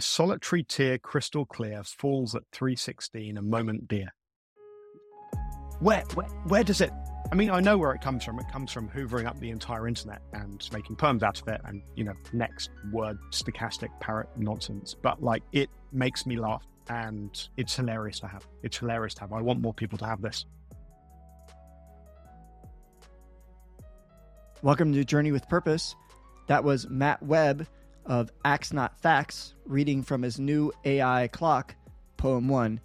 A solitary tear crystal clear falls at 316 a moment dear. Where, where, where does it? I mean, I know where it comes from. It comes from hoovering up the entire internet and making poems out of it and, you know, next word stochastic parrot nonsense. But like, it makes me laugh and it's hilarious to have. It's hilarious to have. I want more people to have this. Welcome to Journey with Purpose. That was Matt Webb of Acts Not Facts reading from his new AI clock, Poem 1.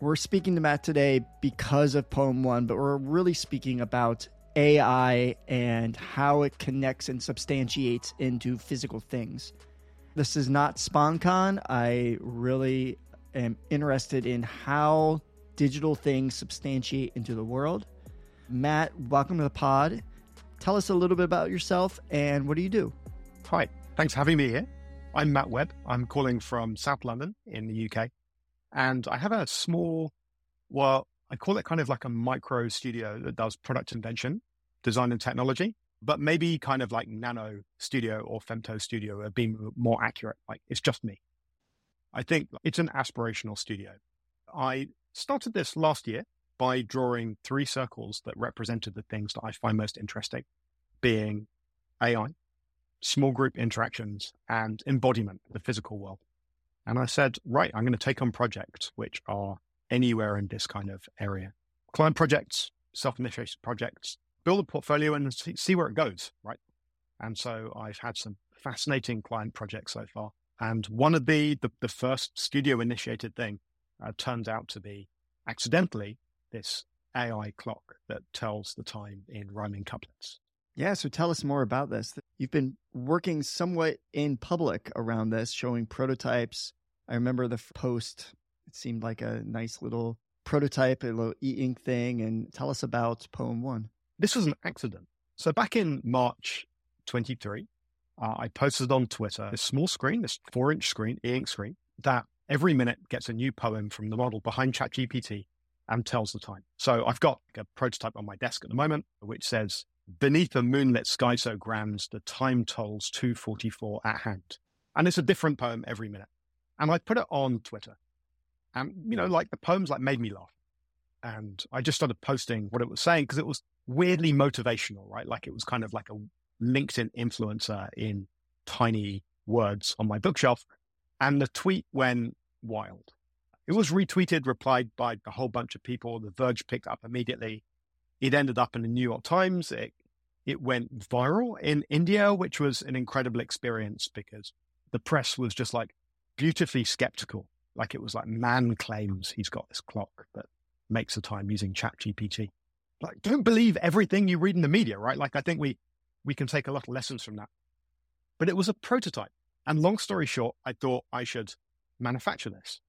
We're speaking to Matt today because of Poem 1, but we're really speaking about AI and how it connects and substantiates into physical things. This is not sponcon. I really am interested in how digital things substantiate into the world. Matt, welcome to the pod. Tell us a little bit about yourself and what do you do? Hi, thanks for having me here. I'm Matt Webb. I'm calling from South London in the UK. And I have a small, well, I call it kind of like a micro studio that does product invention, design and technology, but maybe kind of like nano studio or femto studio are being more accurate. Like it's just me. I think it's an aspirational studio. I started this last year by drawing three circles that represented the things that I find most interesting, being AI, small group interactions, and embodiment, the physical world. And I said, right, I'm going to take on projects which are anywhere in this kind of area. Client projects, self initiated projects, build a portfolio and see, where it goes, right? And so I've had some fascinating client projects so far. And one of the, the, the first studio initiated thing uh, turns out to be accidentally this AI clock that tells the time in rhyming couplets. Yeah, so tell us more about this. You've been working somewhat in public around this, showing prototypes, I remember the post. It seemed like a nice little prototype, a little e ink thing. And tell us about Poem One. This was an accident. So back in March 23, uh, I posted on Twitter this small screen, this four inch screen, e ink screen, that every minute gets a new poem from the model behind ChatGPT and tells the time. So I've got a prototype on my desk at the moment, which says, Beneath a moonlit sky so grand, the time tolls 244 at hand. And it's a different poem every minute. And I put it on Twitter. And, you know, like the poems like made me laugh. And I just started posting what it was saying because it was weirdly motivational, right? Like it was kind of like a LinkedIn influencer in tiny words on my bookshelf. And the tweet went wild. It was retweeted, replied by a whole bunch of people. The Verge picked up immediately. It ended up in the New York Times. It, it went viral in India, which was an incredible experience because the press was just like, beautifully skeptical. Like it was like man claims he's got this clock that makes the time using chat GPT. Like don't believe everything you read in the media, right? Like I think we we can take a lot of lessons from that. But it was a prototype. And long story short, I thought I should manufacture this.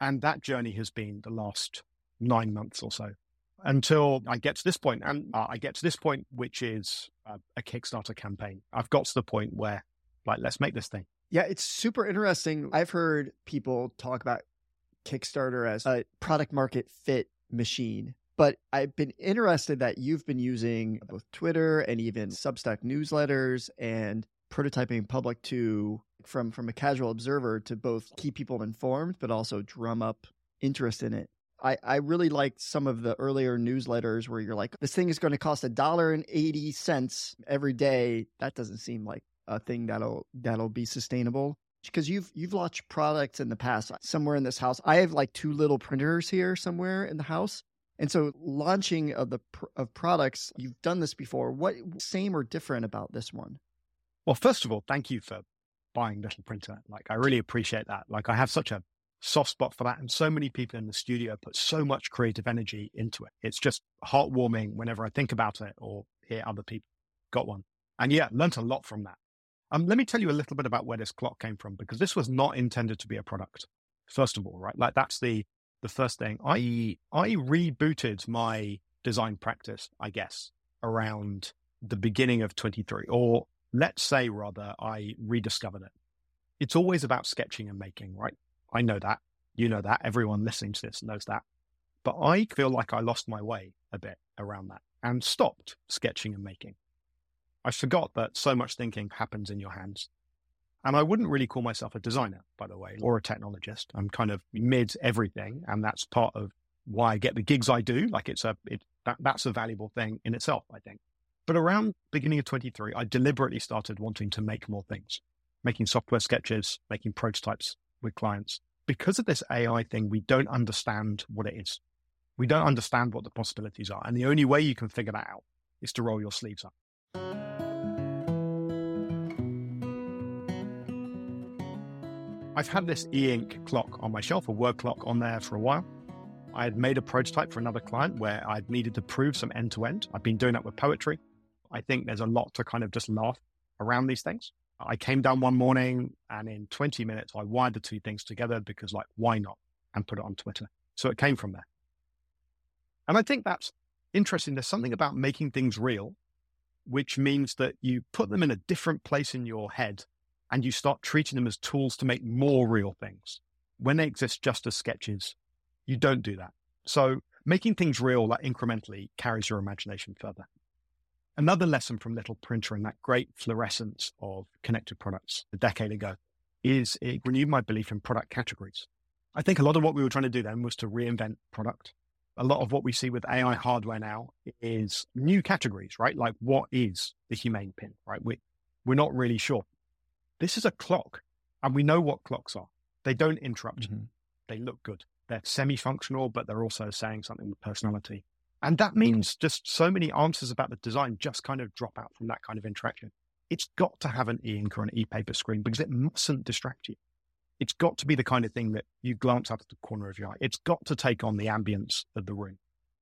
And that journey has been the last nine months or so until I get to this point. And uh, I get to this point, which is uh, a Kickstarter campaign. I've got to the point where, like, let's make this thing. Yeah, it's super interesting. I've heard people talk about Kickstarter as a product market fit machine, but I've been interested that you've been using both Twitter and even Substack newsletters and prototyping public to from from a casual observer to both keep people informed but also drum up interest in it. I, I really liked some of the earlier newsletters where you're like, this thing is going to cost a dollar and eighty cents every day. That doesn't seem like a thing that'll that'll be sustainable. Because you've you've launched products in the past uh, somewhere in this house. I have like two little printers here somewhere in the house. And so launching of the of products you've done this before. What same or different about this one? Well first of all thank you for buying little printer. Like i really appreciate that. Like i have such a soft spot for that and so many people in the studio put so much creative energy into it it's just heartwarming whenever i think about it or hear other people got one and yeah learned a lot from that um, let me tell you a little bit about where this clock came from because this was not intended to be a product. First of all, right? Like that's the the first thing. I I rebooted my design practice, I guess, around the beginning of 23, or let's say rather, I rediscovered it. It's always about sketching and making, right? I know that. You know that. Everyone listening to this knows that. But I feel like I lost my way a bit around that and stopped sketching and making. I forgot that so much thinking happens in your hands. And I wouldn't really call myself a designer, by the way, or a technologist. I'm kind of mid everything. And that's part of why I get the gigs I do. Like it's a, it, that, that's a valuable thing in itself, I think. But around beginning of 23, I deliberately started wanting to make more things, making software sketches, making prototypes with clients. Because of this AI thing, we don't understand what it is. We don't understand what the possibilities are. And the only way you can figure that out is to roll your sleeves up. I've had this e ink clock on my shelf, a word clock on there for a while. I had made a prototype for another client where I'd needed to prove some end to end. I've been doing that with poetry. I think there's a lot to kind of just laugh around these things. I came down one morning and in 20 minutes, I wired the two things together because, like, why not? And put it on Twitter. So it came from there. And I think that's interesting. There's something about making things real, which means that you put them in a different place in your head and you start treating them as tools to make more real things. When they exist just as sketches, you don't do that. So making things real like incrementally carries your imagination further. Another lesson from Little Printer and that great fluorescence of connected products a decade ago is it renewed my belief in product categories. I think a lot of what we were trying to do then was to reinvent product. A lot of what we see with AI hardware now is new categories, right? Like what is the humane pin, right? We, we're not really sure. This is a clock and we know what clocks are. They don't interrupt. Mm-hmm. They look good. They're semi functional, but they're also saying something with personality. And that hmm. means just so many answers about the design just kind of drop out from that kind of interaction. It's got to have an e ink or an e paper screen because it mustn't distract you. It's got to be the kind of thing that you glance out of the corner of your eye. It's got to take on the ambience of the room.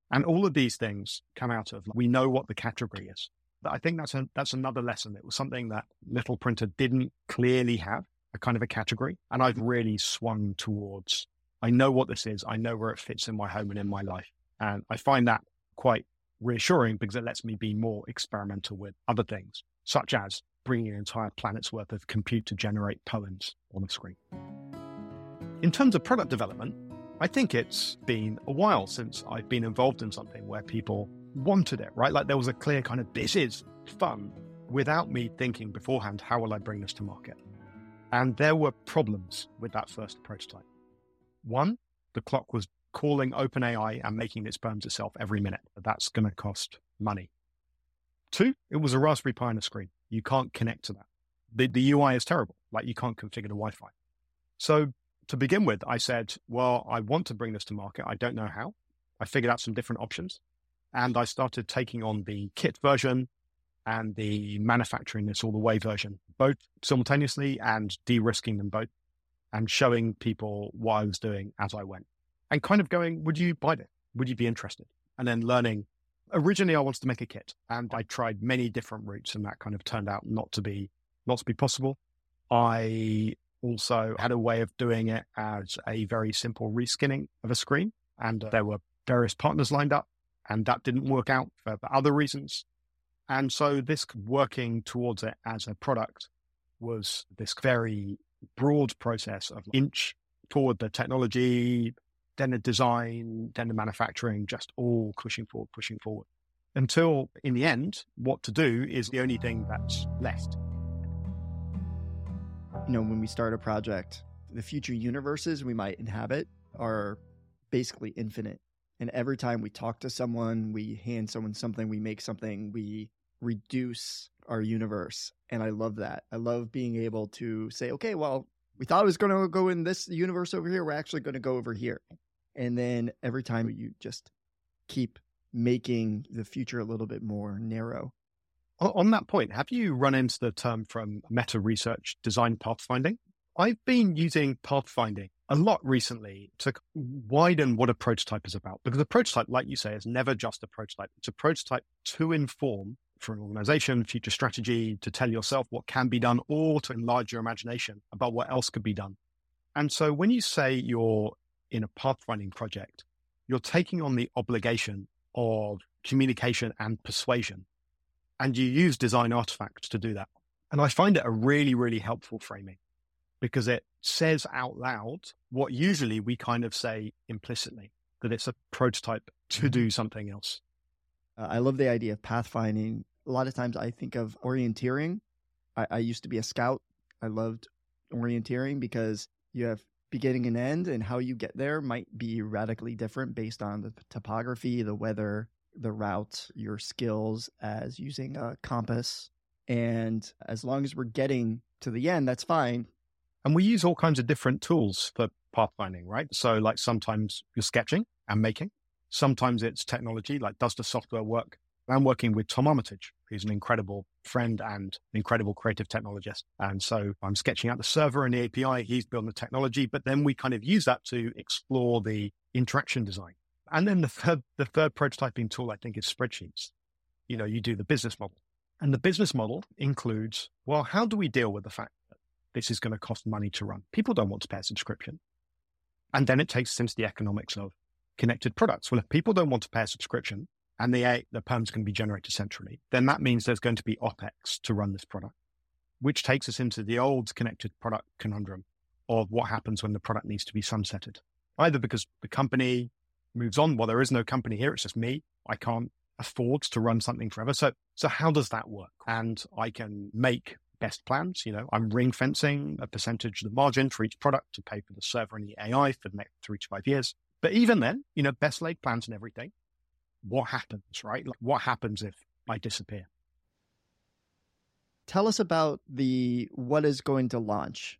And all of these things come out of we know what the category is. But I think that's a, that's another lesson. It was something that Little Printer didn't clearly have a kind of a category. And I've really swung towards I know what this is. I know where it fits in my home and in my life. And I find that quite reassuring because it lets me be more experimental with other things, such as bringing an entire planet's worth of compute to generate poems on the screen. In terms of product development, I think it's been a while since I've been involved in something where people wanted it, right? Like there was a clear kind of, this is fun without me thinking beforehand, how will I bring this to market? And there were problems with that first prototype. One, the clock was calling OpenAI and making its poems itself every minute. That's going to cost money. Two, it was a Raspberry Pi on a screen. You can't connect to that. The, the UI is terrible. Like you can't configure the Wi Fi. So to begin with, I said, well, I want to bring this to market. I don't know how. I figured out some different options and I started taking on the kit version and the manufacturing this all the way version, both simultaneously and de risking them both and showing people what I was doing as I went and kind of going, would you buy this? Would you be interested? And then learning. Originally, I wanted to make a kit and I tried many different routes and that kind of turned out not to be, not to be possible. I also had a way of doing it as a very simple reskinning of a screen. And there were various partners lined up and that didn't work out for other reasons. And so this working towards it as a product was this very broad process of inch toward the technology, then the design, then the manufacturing, just all pushing forward, pushing forward. Until in the end, what to do is the only thing that's left. You know, when we start a project, the future universes we might inhabit are basically infinite. And every time we talk to someone, we hand someone something, we make something, we reduce our universe. And I love that. I love being able to say, okay, well, we thought it was going to go in this universe over here. We're actually going to go over here. And then every time you just keep making the future a little bit more narrow. On that point, have you run into the term from meta research design pathfinding? I've been using pathfinding a lot recently to widen what a prototype is about. Because a prototype, like you say, is never just a prototype. It's a prototype to inform for an organization, future strategy, to tell yourself what can be done, or to enlarge your imagination about what else could be done. And so when you say you're in a pathfinding project, you're taking on the obligation of communication and persuasion. And you use design artifacts to do that. And I find it a really, really helpful framing because it says out loud what usually we kind of say implicitly that it's a prototype to mm-hmm. do something else. Uh, I love the idea of pathfinding. A lot of times I think of orienteering. I, I used to be a scout I loved orienteering because you have beginning and end, and how you get there might be radically different based on the topography, the weather, the route, your skills as using a compass. And as long as we're getting to the end, that's fine. And we use all kinds of different tools for pathfinding, right? So, like sometimes you're sketching and making, sometimes it's technology, like does the software work? I'm working with Tom Armitage, who's an incredible friend and incredible creative technologist. And so I'm sketching out the server and the API. He's building the technology, but then we kind of use that to explore the interaction design. And then the third, the third prototyping tool, I think, is spreadsheets. You know, you do the business model. And the business model includes, well, how do we deal with the fact that this is going to cost money to run? People don't want to pay a subscription. And then it takes into the economics of connected products. Well, if people don't want to pay a subscription and the, the perms can be generated centrally, then that means there's going to be OPEX to run this product, which takes us into the old connected product conundrum of what happens when the product needs to be sunsetted. Either because the company moves on, well, there is no company here, it's just me. I can't afford to run something forever. So, so how does that work? And I can make best plans. You know, I'm ring fencing a percentage of the margin for each product to pay for the server and the AI for the next three to five years. But even then, you know, best laid plans and everything. What happens, right? Like, what happens if I disappear? Tell us about the what is going to launch.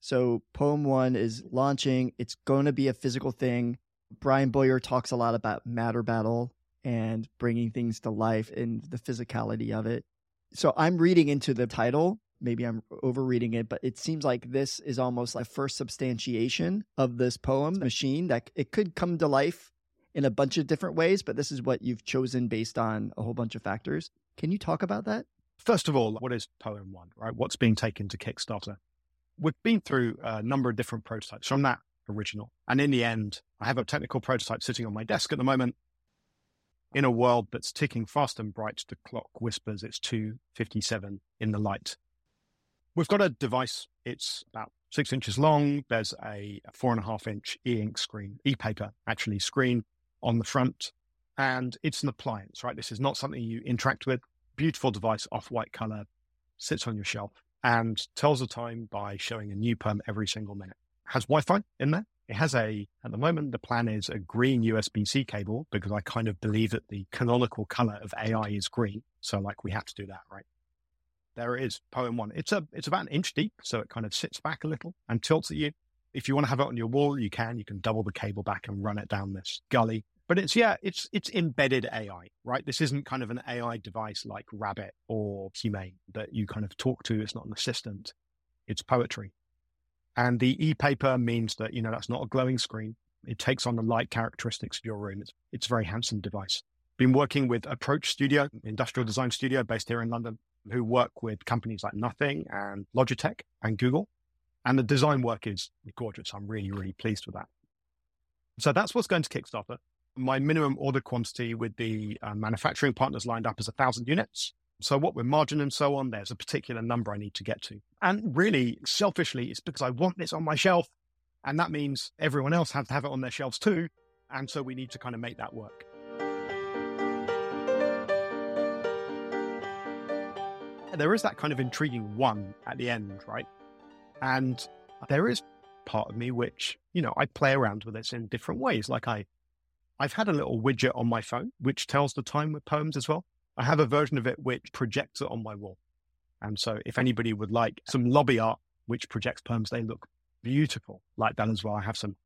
So, Poem One is launching. It's going to be a physical thing. Bryan Boyer talks a lot about Matter Battle and bringing things to life and the physicality of it. So I'm reading into the title. Maybe I'm overreading it, but it seems like this is almost like first substantiation of this poem machine that it could come to life in a bunch of different ways, but this is what you've chosen based on a whole bunch of factors. Can you talk about that? First of all, what is Poem One, right? What's being taken to Kickstarter? We've been through a number of different prototypes from that original. And in the end, I have a technical prototype sitting on my desk at the moment in a world that's ticking fast and bright, the clock whispers it's 2.57 in the light. We've got a device. It's about six inches long. There's a four and a half inch e-ink screen, e-paper actually screen on the front. And it's an appliance, right? This is not something you interact with. Beautiful device, off-white color, sits on your shelf and tells the time by showing a new perm every single minute. Has Wi-Fi in there. It has a, at the moment, the plan is a green USB C cable because I kind of believe that the canonical color of AI is green. So, like, we have to do that, right? There it is, Poem One. It's a, it's about an inch deep, so it kind of sits back a little and tilts at you. If you want to have it on your wall, you can. You can double the cable back and run it down this gully. But it's yeah, it's it's embedded AI, right? This isn't kind of an AI device like Rabbit or Humane that you kind of talk to. It's not an assistant. It's poetry. And the e-paper means that, you know, that's not a glowing screen. It takes on the light characteristics of your room. It's, it's a very handsome device. Been working with Approach Studio, industrial design studio based here in London, who work with companies like Nothing and Logitech and Google. And the design work is gorgeous. I'm really, really pleased with that. So that's what's going to Kickstarter. My minimum order quantity with the uh, manufacturing partners lined up is a thousand units. So, what with margin and so on, there's a particular number I need to get to. And really, selfishly, it's because I want this on my shelf. And that means everyone else has to have it on their shelves too. And so we need to kind of make that work. There is that kind of intriguing one at the end, right? And there is part of me which, you know, I play around with this in different ways. Like I, I've had a little widget on my phone which tells the time with poems as well. I have a version of it which projects it on my wall. And so if anybody would like some lobby art which projects poems, they look beautiful like that as well. I have some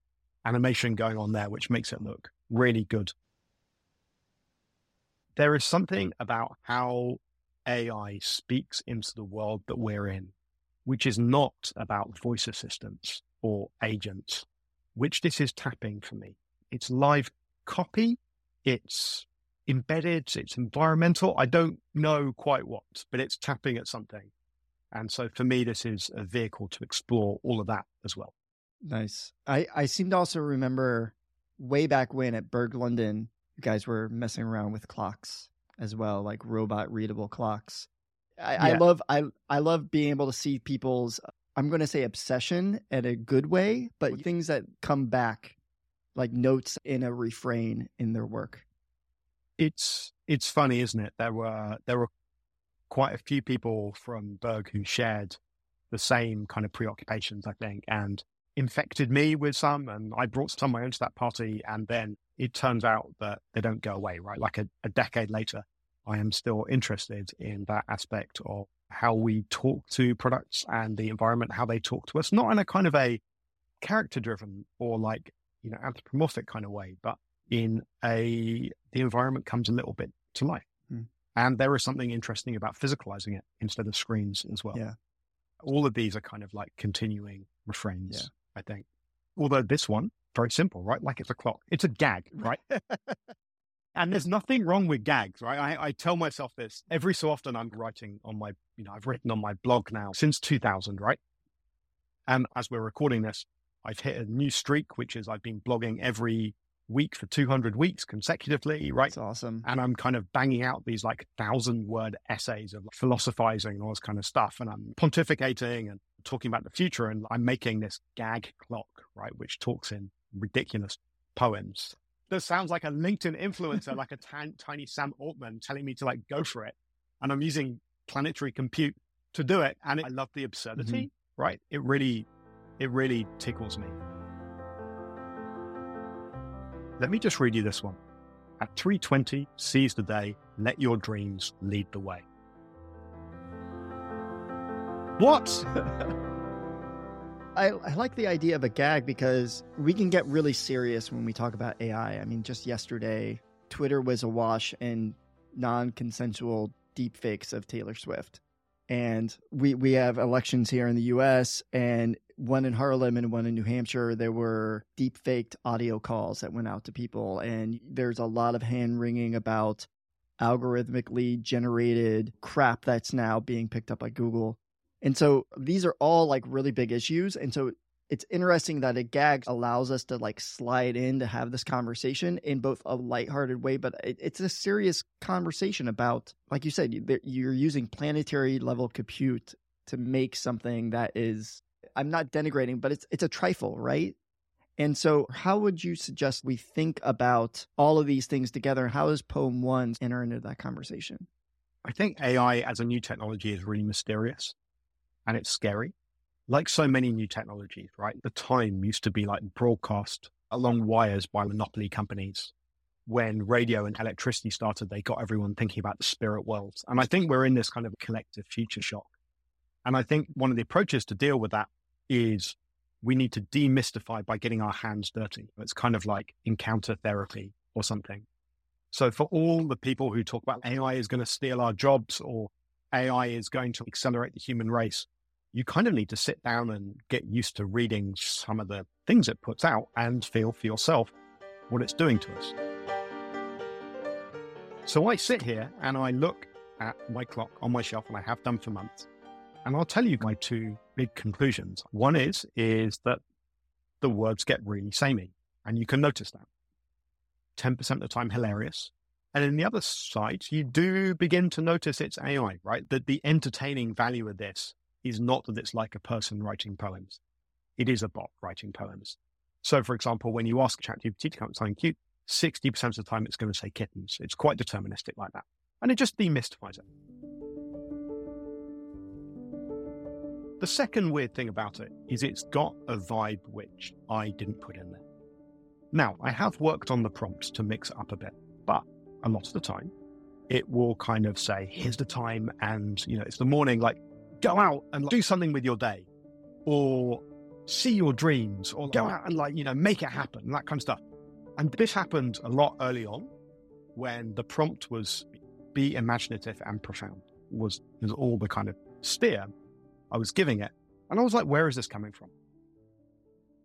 animation going on there which makes it look really good. There is something about how AI speaks into the world that we're in, which is not about voice assistants or agents, which this is tapping for me. It's live copy, it's embedded, it's environmental. I don't know quite what, but it's tapping at something. And so for me, this is a vehicle to explore all of that as well. Nice. I, I seem to also remember way back when at Berg London, you guys were messing around with clocks as well, like robot readable clocks. I, yeah. I love I I love being able to see people's I'm going to say obsession in a good way, but things that come back like notes in a refrain in their work it's it's funny, isn't it? There were there were quite a few people from Berg who shared the same kind of preoccupations, I think, and infected me with some. And I brought some of my own to that party. And then it turns out that they don't go away, right? Like a, a decade later, I am still interested in that aspect of how we talk to products and the environment, how they talk to us, not in a kind of a character driven or like, you know, anthropomorphic kind of way, but in a, the environment comes a little bit to life. Hmm. And there is something interesting about physicalizing it instead of screens as well. Yeah. All of these are kind of like continuing refrains, yeah. I think. Although this one, very simple, right? Like it's a clock. It's a gag, right? and there's nothing wrong with gags, right? I, I, tell myself this every so often. I'm writing on my, you know, I've written on my blog now since 2000, right? And as we're recording this, I've hit a new streak, which is I've been blogging every week for 200 weeks consecutively, right? That's awesome. And I'm kind of banging out these like thousand word essays of philosophizing and all this kind of stuff. And I'm pontificating and talking about the future. And I'm making this gag clock, right? Which talks in ridiculous poems. This sounds like a LinkedIn influencer, like a t- tiny Sam Altman telling me to like go for it. And I'm using planetary compute to do it. And it, I love the absurdity, mm-hmm. right? It really, it really tickles me. Let me just read you this one. At 320, seize the day, let your dreams lead the way. What? I, I, like the idea of a gag because we can get really serious when we talk about AI. I mean, just yesterday, Twitter was awash in non consensual deepfakes of Taylor Swift. And we, we have elections here in the US, and one in Harlem and one in New Hampshire, there were deep faked audio calls that went out to people. And there's a lot of hand wringing about algorithmically generated crap that's now being picked up by Google. And so these are all like really big issues. And so it's interesting that a gag allows us to like slide in to have this conversation in both a lighthearted way, but it's a serious conversation about, like you said, you're using planetary level compute to make something that is I'm not denigrating, but it's it's a trifle, right? And so, how would you suggest we think about all of these things together? How does Poem One enter into that conversation? I think AI as a new technology is really mysterious and it's scary. Like so many new technologies, right? The time used to be like broadcast along wires by monopoly companies. When radio and electricity started, they got everyone thinking about the spirit world. And I think we're in this kind of collective future shock. And I think one of the approaches to deal with that is we need to demystify by getting our hands dirty. It's kind of like encounter therapy or something. So for all the people who talk about AI is going to steal our jobs or AI is going to accelerate the human race, you kind of need to sit down and get used to reading some of the things it puts out and feel for yourself what it's doing to us. So I sit here and I look at my clock on my shelf, and I have done for months. And I'll tell you my two big conclusions. One is, is that the words get really samey and you can notice that. 10% of the time hilarious. And in the other side, you do begin to notice it's AI, right? That the entertaining value of this is not that it's like a person writing poems. It is a bot writing poems. So, for example, when you ask ChatGPT to come up with something cute, 60% of the time it's going to say kittens. It's quite deterministic like that. And it just demystifies it. The second weird thing about it is it's got a vibe which I didn't put in there. Now, I have worked on the prompts to mix up a bit, but a lot of the time it will kind of say, here's the time, and you know, it's the morning, like go out and do something with your day, or see your dreams, or go out and like, you know, make it happen, that kind of stuff. And this happened a lot early on when the prompt was be imaginative and profound was, was all the kind of steer I was giving it. And I was like, where is this coming from?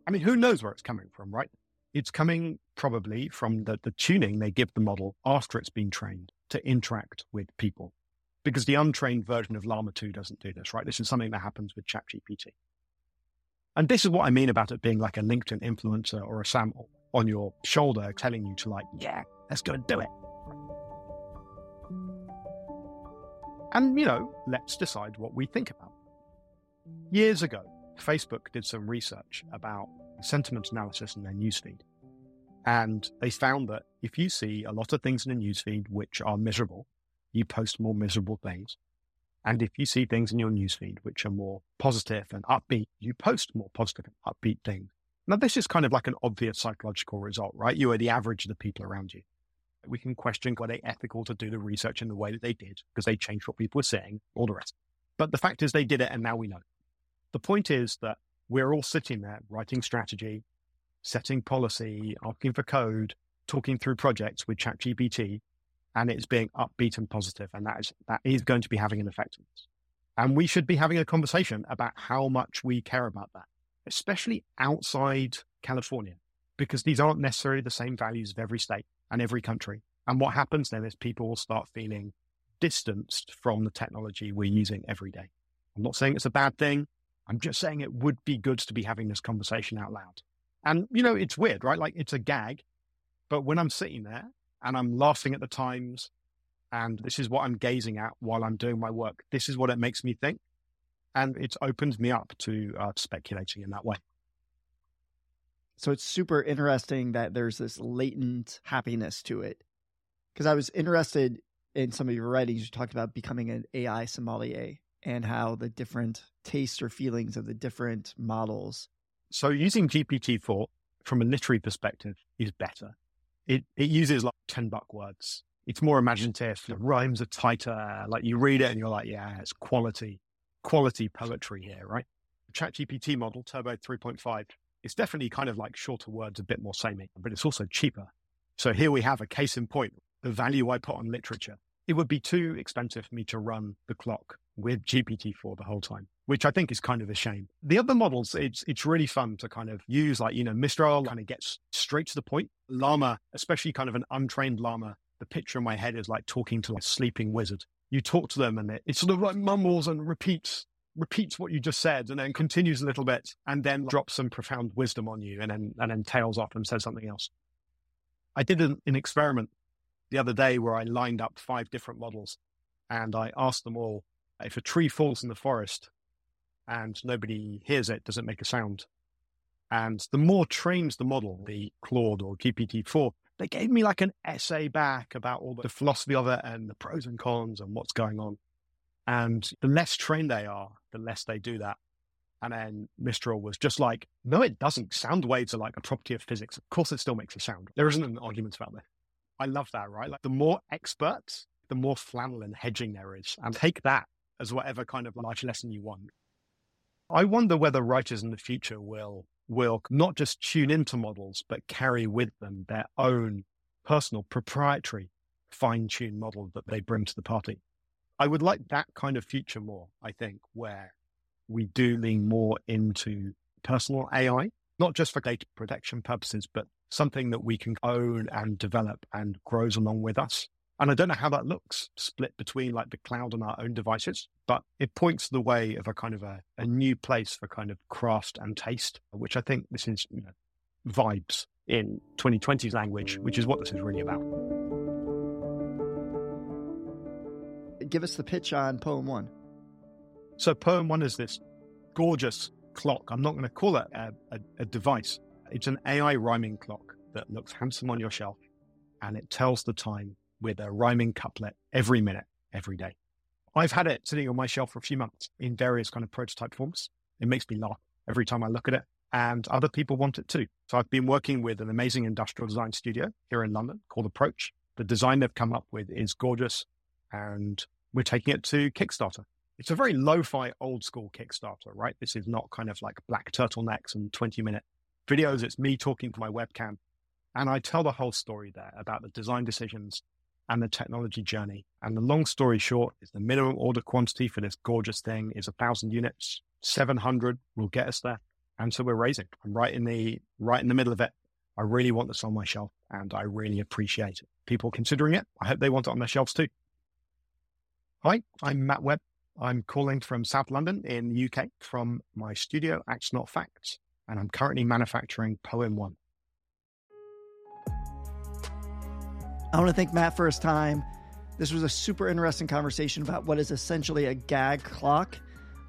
I mean, who knows where it's coming from, right? It's coming probably from the, the tuning they give the model after it's been trained to interact with people. Because the untrained version of Llama 2 doesn't do this, right? This is something that happens with ChatGPT. And this is what I mean about it being like a LinkedIn influencer or a Sam on your shoulder telling you to like, yeah, let's go and do it. And, you know, let's decide what we think about. Years ago, Facebook did some research about sentiment analysis in their newsfeed. And they found that if you see a lot of things in a newsfeed which are miserable, you post more miserable things. And if you see things in your newsfeed which are more positive and upbeat, you post more positive and upbeat things. Now, this is kind of like an obvious psychological result, right? You are the average of the people around you. We can question were they ethical to do the research in the way that they did because they changed what people were saying, all the rest. But the fact is they did it and now we know. The point is that we're all sitting there writing strategy, setting policy, asking for code, talking through projects with ChatGPT, and it's being upbeat and positive, and that is that is going to be having an effect on us. And we should be having a conversation about how much we care about that, especially outside California, because these aren't necessarily the same values of every state and every country. And what happens then is people will start feeling distanced from the technology we're using every day. I'm not saying it's a bad thing. I'm just saying it would be good to be having this conversation out loud. And, you know, it's weird, right? Like it's a gag. But when I'm sitting there and I'm laughing at the times, and this is what I'm gazing at while I'm doing my work, this is what it makes me think. And it's opened me up to uh, speculating in that way. So it's super interesting that there's this latent happiness to it. Because I was interested in some of your writings, you talked about becoming an AI sommelier and how the different tastes or feelings of the different models. So using GPT-4 from a literary perspective is better. It it uses like 10 buck words. It's more imaginative. The rhymes are tighter. Like you read it and you're like, yeah, it's quality, quality poetry here, right? The ChatGPT model, Turbo 3.5, it's definitely kind of like shorter words, a bit more samey, but it's also cheaper. So here we have a case in point, the value I put on literature. It would be too expensive for me to run the clock with GPT-4 the whole time, which I think is kind of a shame. The other models, it's it's really fun to kind of use, like, you know, Mistral kind of gets straight to the point. Llama, especially kind of an untrained llama, the picture in my head is like talking to a sleeping wizard. You talk to them and it, it sort of like mumbles and repeats repeats what you just said and then continues a little bit and then drops some profound wisdom on you and then and then tails off and says something else. I did an, an experiment the other day where I lined up five different models and I asked them all if a tree falls in the forest and nobody hears it, does it make a sound? And the more trained the model, the Claude or GPT-4, they gave me like an essay back about all the philosophy of it and the pros and cons and what's going on. And the less trained they are, the less they do that. And then Mistral was just like, no, it doesn't. Sound waves are like a property of physics. Of course, it still makes a sound. There isn't an argument about this. I love that, right? Like the more experts, the more flannel and hedging there is. And take that as whatever kind of life lesson you want. I wonder whether writers in the future will will not just tune into models, but carry with them their own personal proprietary fine-tuned model that they bring to the party. I would like that kind of future more, I think, where we do lean more into personal AI, not just for data protection purposes, but something that we can own and develop and grows along with us. And I don't know how that looks split between like the cloud and our own devices, but it points the way of a kind of a, a new place for kind of craft and taste, which I think this is you know, vibes in 2020's language, which is what this is really about. Give us the pitch on Poem One. So, Poem One is this gorgeous clock. I'm not going to call it a, a, a device, it's an AI rhyming clock that looks handsome on your shelf and it tells the time with a rhyming couplet every minute, every day. I've had it sitting on my shelf for a few months in various kind of prototype forms. It makes me laugh every time I look at it, and other people want it too. So I've been working with an amazing industrial design studio here in London called Approach. The design they've come up with is gorgeous, and we're taking it to Kickstarter. It's a very lo-fi, old school Kickstarter, right? This is not kind of like black turtlenecks and 20 minute videos. It's me talking to my webcam. And I tell the whole story there about the design decisions and the technology journey. And the long story short is the minimum order quantity for this gorgeous thing is a thousand units. 700 will get us there. And so we're raising. I'm right in the, right in the middle of it. I really want this on my shelf and I really appreciate it. People considering it. I hope they want it on their shelves too. Hi, I'm Matt Webb. I'm calling from South London in the UK from my studio, Acts Not Facts, and I'm currently manufacturing Poem One. I want to thank Matt for his time. This was a super interesting conversation about what is essentially a gag clock.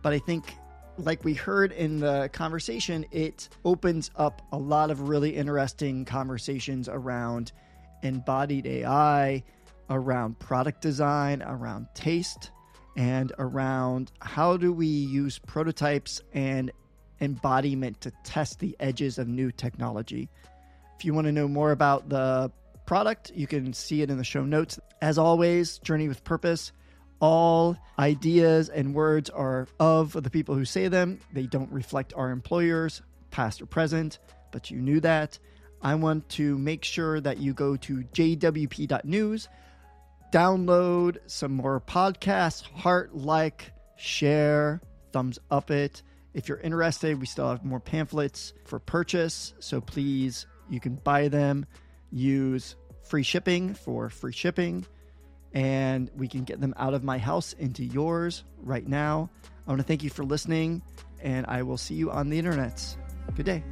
But I think, like we heard in the conversation, it opens up a lot of really interesting conversations around embodied AI, around product design, around taste. and around how do we use prototypes and embodiment to test the edges of new technology. If you want to know more about the product, you can see it in the show notes. As always, Journey with Purpose. All ideas and words are of the people who say them. They don't reflect our employers, past or present, but you knew that. I want to make sure that you go to jwp.news, download some more podcasts, heart, like, share, thumbs up it. If you're interested, we still have more pamphlets for purchase. So please, you can buy them, use free shipping for free shipping, and we can get them out of my house into yours right now. I want to thank you for listening, and I will see you on the internet. Good day.